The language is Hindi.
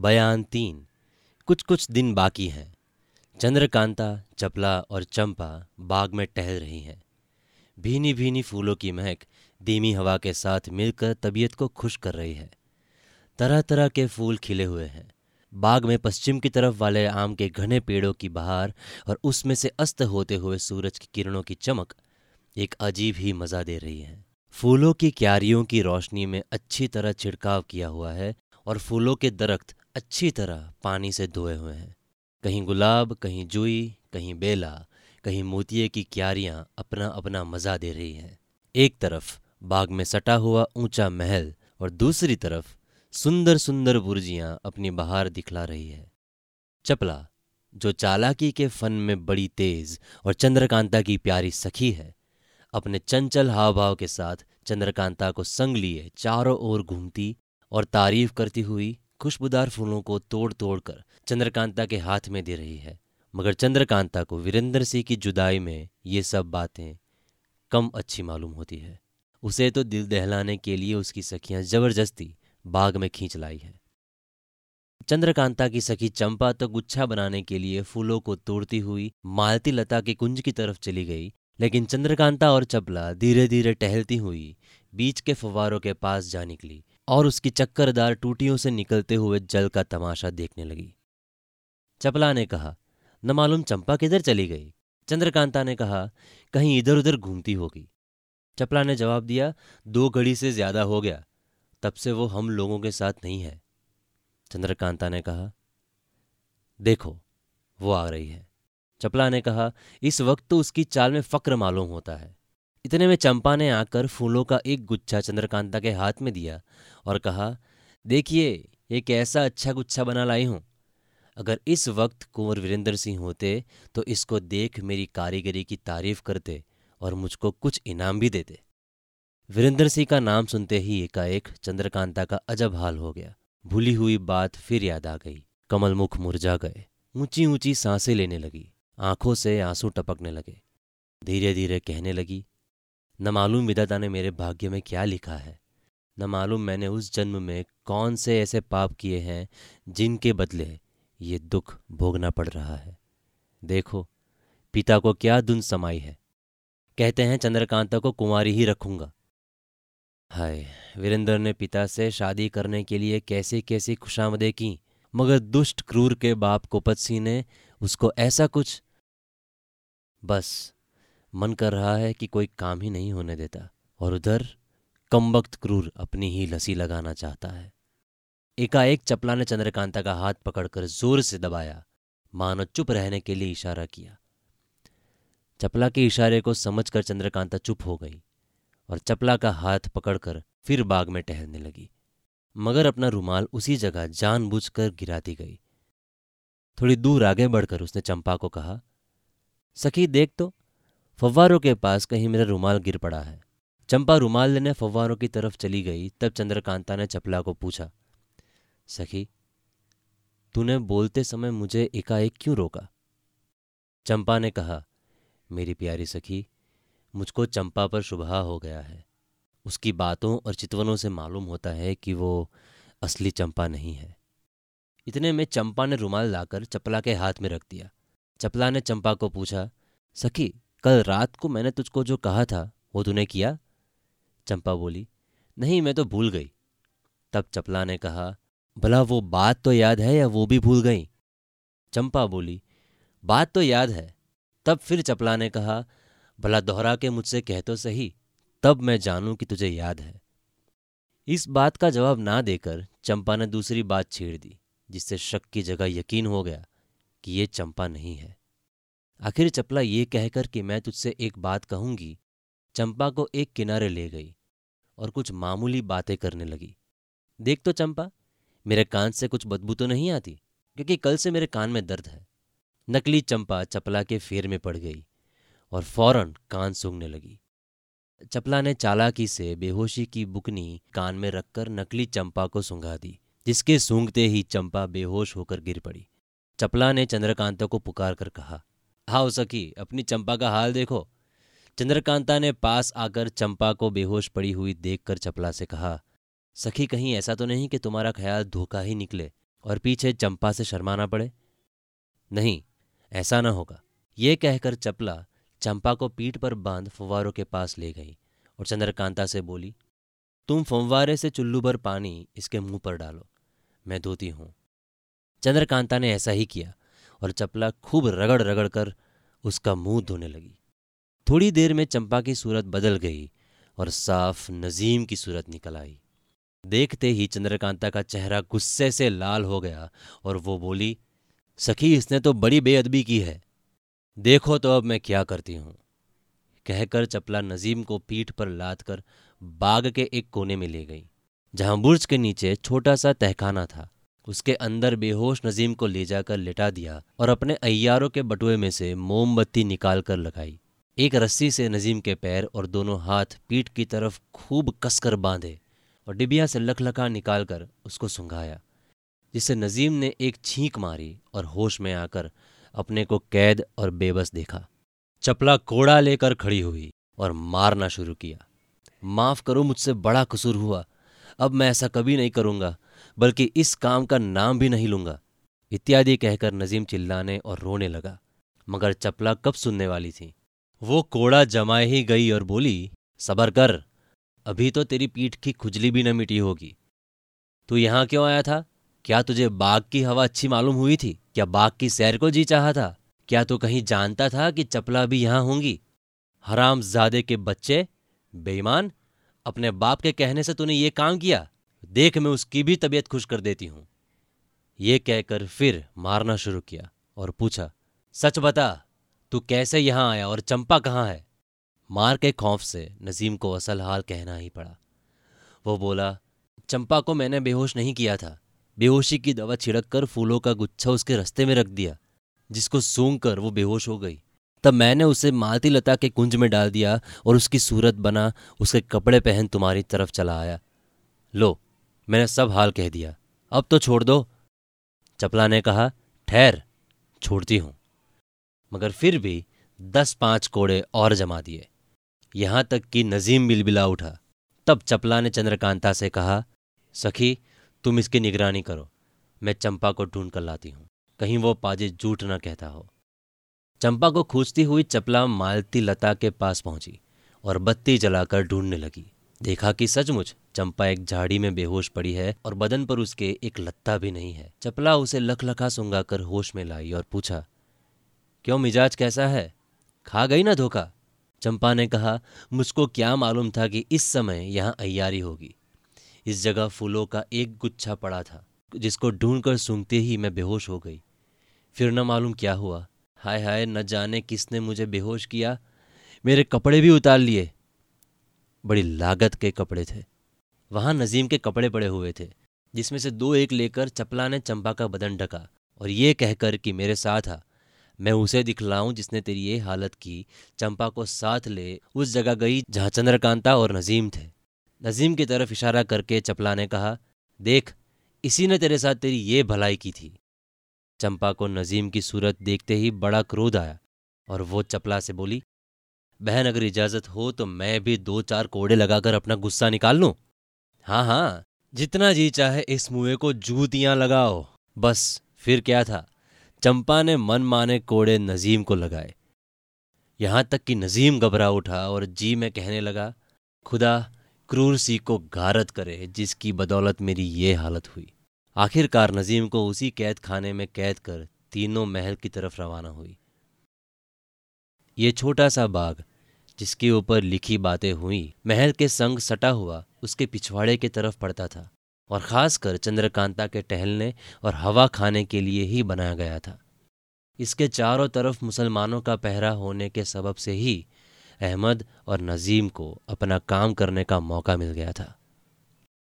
बयान तीन। कुछ कुछ दिन बाकी हैं। चंद्रकांता, चपला और चंपा बाग में टहल रही हैं। भीनी भीनी फूलों की महक धीमी हवा के साथ मिलकर तबीयत को खुश कर रही है। तरह तरह के फूल खिले हुए हैं। बाग में पश्चिम की तरफ़ वाले आम के घने पेड़ों की बहार और उसमें से अस्त होते हुए सूरज की किरणों की चमक एक अजीब ही मज़ा दे रही है। फूलों की क्यारियों की रोशनी में अच्छी तरह छिड़काव किया हुआ है और फूलों के दरख्त अच्छी तरह पानी से धोए हुए हैं। कहीं गुलाब, कहीं जुई, कहीं बेला, कहीं मोतिये की क्यारियाँ अपना अपना मज़ा दे रही हैं। एक तरफ़ बाग में सटा हुआ ऊँचा महल और दूसरी तरफ़ सुंदर सुंदर बुर्जियाँ अपनी बहार दिखला रही है। चपला, जो चालाकी के फन में बड़ी तेज और चंद्रकांता की प्यारी सखी है, अपने चंचल हाव भाव के साथ चंद्रकांता को संग लिए चारों ओर घूमती और तारीफ़ करती हुई खुशबूदार फूलों को तोड़ तोड़ कर चंद्रकांता के हाथ में दे रही है। मगर चंद्रकांता को वीरेंद्र सिंह की जुदाई में ये सब बातें कम अच्छी मालूम होती है। उसे तो दिल दहलाने के लिए उसकी सखियाँ ज़बरदस्ती बाग में खींच लाई है। चंद्रकांता की सखी चंपा तो गुच्छा बनाने के लिए फूलों को तोड़ती हुई मालती लता के कुंज की तरफ़ चली गई, लेकिन चंद्रकांता और चपला धीरे धीरे टहलती हुई बीच के फवारों के पास जा निकली। और उसकी चक्करदार टूटियों से निकलते हुए जल का तमाशा देखने लगी। चपला ने कहा, न मालूम चंपा किधर चली गई? चंद्रकांता ने कहा, कहीं इधर उधर घूमती होगी। चपला ने जवाब दिया, दो घड़ी से ज़्यादा हो गया। तब से वो हम लोगों के साथ नहीं है। चंद्रकांता ने कहा, देखो, वो आ रही है। चपला ने कहा, इस वक्त तो उसकी चाल में फक्र मालूम होता है। इतने में चंपा ने आकर फूलों का एक गुच्छा चंद्रकांता के हाथ में दिया और कहा, देखिए, ये कैसा अच्छा गुच्छा बना लाई हूँ। अगर इस वक्त कुंवर वीरेंद्र सिंह होते तो इसको देख मेरी कारीगरी की तारीफ़ करते और मुझको कुछ इनाम भी देते। वीरेंद्र सिंह का नाम सुनते ही एकाएक चंद्रकांता का अजब हाल हो गया। भूली हुई बात फिर याद आ गई। कमल मुख मुरझा गए। ऊँची ऊँची साँसें लेने लगी। आँखों से आँसू टपकने लगे। धीरे धीरे कहने लगी न मालूम विदाता ने मेरे भाग्य में क्या लिखा है। न मालूम मैंने उस जन्म में कौन से ऐसे पाप किए हैं जिनके बदले ये दुख भोगना पड़ रहा है। देखो, पिता को क्या धुन समाई है। कहते हैं, चंद्रकांता को कुंवारी ही रखूँगा। हाय, वीरेंद्र ने पिता से शादी करने के लिए कैसी कैसी खुशामदें की, मगर दुष्ट क्रूर के बाप कोपत सिंह ने उसको ऐसा कुछ बस मन कर रहा है कि कोई काम ही नहीं होने देता और उधर कमबख्त क्रूर अपनी ही लसी लगाना चाहता है। एकाएक चपला ने चंद्रकांता का हाथ पकड़कर ज़ोर से दबाया। मानो चुप रहने के लिए इशारा किया। चपला के इशारे को समझकर चंद्रकांता चुप हो गई और चपला का हाथ पकड़कर फिर बाग में टहलने लगी। मगर अपना रुमाल उसी जगह जानबूझकर गिराती गई। थोड़ी दूर आगे बढ़कर उसने चंपा को कहा, सखी, देख तो। फव्वारों के पास कहीं मेरा रुमाल गिर पड़ा है। चंपा रुमाल लेने फव्वारों की तरफ़ चली गई, तब चंद्रकांता ने चपला को पूछा, सखी, तूने बोलते समय मुझे एकाएक क्यों रोका? चंपा ने कहा, मेरी प्यारी सखी, मुझको चंपा पर शुभा हो गया है। उसकी बातों और चितवनों से मालूम होता है कि वो असली चंपा नहीं है। इतने में चंपा ने रुमाल लाकर चपला के हाथ में रख दिया। चपला ने चंपा को पूछा, सखी कल रात को मैंने तुझको जो कहा था, वो तूने किया? चंपा बोली, नहीं, मैं तो भूल गई। तब चपला ने कहा, भला वो बात तो याद है या वो भी भूल गई? चंपा बोली, बात तो याद है। तब फिर चपला ने कहा, भला दोहरा के मुझसे कह तो सही, तब मैं जानूं कि तुझे याद है। इस बात का जवाब ना देकर चंपा ने दूसरी बात छेड़ दी, जिससे शक की जगह यकीन हो गया कि ये चंपा नहीं है। आखिर चपला ये कहकर कि मैं तुझसे एक बात कहूँगी। चंपा को एक किनारे ले गई और कुछ मामूली बातें करने लगी। देख तो चंपा, मेरे कान से कुछ बदबू तो नहीं आती? क्योंकि कल से मेरे कान में दर्द है। नकली चंपा चपला के फेर में पड़ गई और फ़ौरन कान सूंघने लगी। चपला ने चालाकी से बेहोशी की बुकनी कान में रखकर नकली चंपा को सूंघा दी, जिसके सूंघते ही चंपा बेहोश होकर गिर पड़ी। चपला ने चंद्रकांता को पुकार कर कहा हाओ सखी, अपनी चंपा का हाल देखो। चंद्रकांता ने पास आकर चंपा को बेहोश पड़ी हुई देखकर चपला से कहा, सखी, कहीं ऐसा तो नहीं कि तुम्हारा ख्याल धोखा ही निकले और पीछे चंपा से शर्माना पड़े? नहीं, ऐसा न होगा। ये कहकर चपला चंपा को पीठ पर बाँध फुवारों के पास ले गई और चंद्रकांता से बोली, तुम फंवारे से चुल्लू भर पानी इसके मुँह पर डालो, मैं धोती हूँ। चंद्रकांता ने ऐसा ही किया। और चपला खूब रगड़ रगड़ कर उसका मुँह धोने लगी। थोड़ी देर में चंपा की सूरत बदल गई और साफ़ नजीम की सूरत निकल आई। देखते ही चंद्रकांता का चेहरा गुस्से से लाल हो गया और वो बोली, सखी, इसने तो बड़ी बेअदबी की है। देखो तो अब मैं क्या करती हूँ। कहकर चपला नजीम को पीठ पर लाद कर बाग के एक कोने में ले गई, जहाँ बुर्ज के नीचे छोटा सा तहखाना था। उसके अंदर बेहोश नजीम को ले जाकर लेटा दिया और अपने अय्यारों के बटुए में से मोमबत्ती निकाल कर लगाई। एक रस्सी से नजीम के पैर और दोनों हाथ पीठ की तरफ़ खूब कसकर बांधे और डिबिया से लखलखा निकालकर उसको सुंघाया, जिससे नजीम ने एक छींक मारी और होश में आकर अपने को कैद और बेबस देखा। चपला कोड़ा लेकर खड़ी हुई और मारना शुरू किया। माफ़ करो, मुझसे बड़ा कसूर हुआ। अब मैं ऐसा कभी नहीं करूँगा। बल्कि इस काम का नाम भी नहीं लूँगा। इत्यादि कहकर नजीम चिल्लाने और रोने लगा, मगर चपला कब सुनने वाली थी? वो कोड़ा जमाए ही गई और बोली, सबर कर, अभी तो तेरी पीठ की खुजली भी न मिटी होगी। तू यहाँ क्यों आया था? क्या तुझे बाघ की हवा अच्छी मालूम हुई थी? क्या बाघ की सैर को जी चाहा था? क्या तू कहीं जानता था कि चपला भी यहाँ होंगी? हराम जादे के बच्चे, बेईमान, अपने बाप के कहने से तूने ये काम किया? देख मैं उसकी भी तबीयत खुश कर देती हूँ। ये कहकर फिर मारना शुरू किया और पूछा, सच बता, तू कैसे यहाँ आया और चंपा कहाँ है? मार के खौफ से नजीम को असल हाल कहना ही पड़ा। वो बोला, चंपा को मैंने बेहोश नहीं किया था। बेहोशी की दवा छिड़क कर फूलों का गुच्छा उसके रस्ते में रख दिया, जिसको सूंघ कर वो बेहोश हो गई। तब मैंने उसे मालती लता के कुंज में डाल दिया और उसकी सूरत बना, उसके कपड़े पहन तुम्हारी तरफ़ चला आया। लो मैंने सब हाल कह दिया। अब तो छोड़ दो। चपला ने कहा, ठहर, छोड़ती हूँ। मगर फिर भी दस पाँच कोड़े और जमा दिए। यहाँ तक कि नजीम बिलबिला उठा। तब चपला ने चंद्रकांता से कहा, सखी, तुम इसकी निगरानी करो। मैं चंपा को ढूंढ कर लाती हूँ। कहीं वो पाजी झूठ न कहता हो। चंपा को खूंचती हुई चपला मालती लता के पास पहुँची और बत्ती जलाकर ढूँढने लगी। देखा कि सचमुच चंपा एक झाड़ी में बेहोश पड़ी है और बदन पर उसके एक लत्ता भी नहीं है। चपला उसे लखलखा सुंगाकर होश में लाई और पूछा, क्यों मिजाज कैसा है? खा गई ना धोखा? चंपा ने कहा, मुझको क्या मालूम था कि इस समय यहाँ अयारी होगी। इस जगह फूलों का एक गुच्छा पड़ा था, जिसको ढूंढकर सूंघते ही मैं बेहोश हो गई। फिर न मालूम क्या हुआ। हाय हाय, न जाने किसने मुझे बेहोश किया। मेरे कपड़े भी उतार लिए। बड़ी लागत के कपड़े थे। वहाँ नजीम के कपड़े पड़े हुए थे, जिसमें से दो एक लेकर चपला ने चंपा का बदन ढका और ये कहकर कि, मेरे साथ आ, मैं उसे दिखलाऊं जिसने तेरी ये हालत की। चंपा को साथ ले, उस जगह गई जहाँ चंद्रकांता और नजीम थे। नजीम की तरफ़ इशारा करके चपला ने कहा, देख, इसी ने तेरे साथ तेरी ये भलाई की थी। चंपा को नजीम की सूरत देखते ही बड़ा क्रोध आया और वो चपला से बोली बहन अगर इजाज़त हो तो मैं भी दो चार कोड़े लगाकर अपना गुस्सा निकाल लूँ। हाँ हाँ जितना जी चाहे इस मुए को जूतियाँ लगाओ। बस, फिर क्या था? चंपा ने मन माने कोड़े नजीम को लगाए। यहाँ तक कि नजीम घबरा उठा और जी में कहने लगा, खुदा, क्रूर सी को गारत करे जिसकी बदौलत मेरी ये हालत हुई। आखिरकार नजीम को उसी कैद खाने में कैद कर तीनों महल की तरफ़ रवाना हुई। ये छोटा सा बाग जिसके ऊपर लिखी बातें हुई, महल के संग सटा हुआ उसके पिछवाड़े की तरफ़ पड़ता था और खासकर चंद्रकांता के टहलने और हवा खाने के लिए ही बनाया गया था। इसके चारों तरफ़ मुसलमानों का पहरा होने के सबब से ही अहमद और नजीम को अपना काम करने का मौका मिल गया था।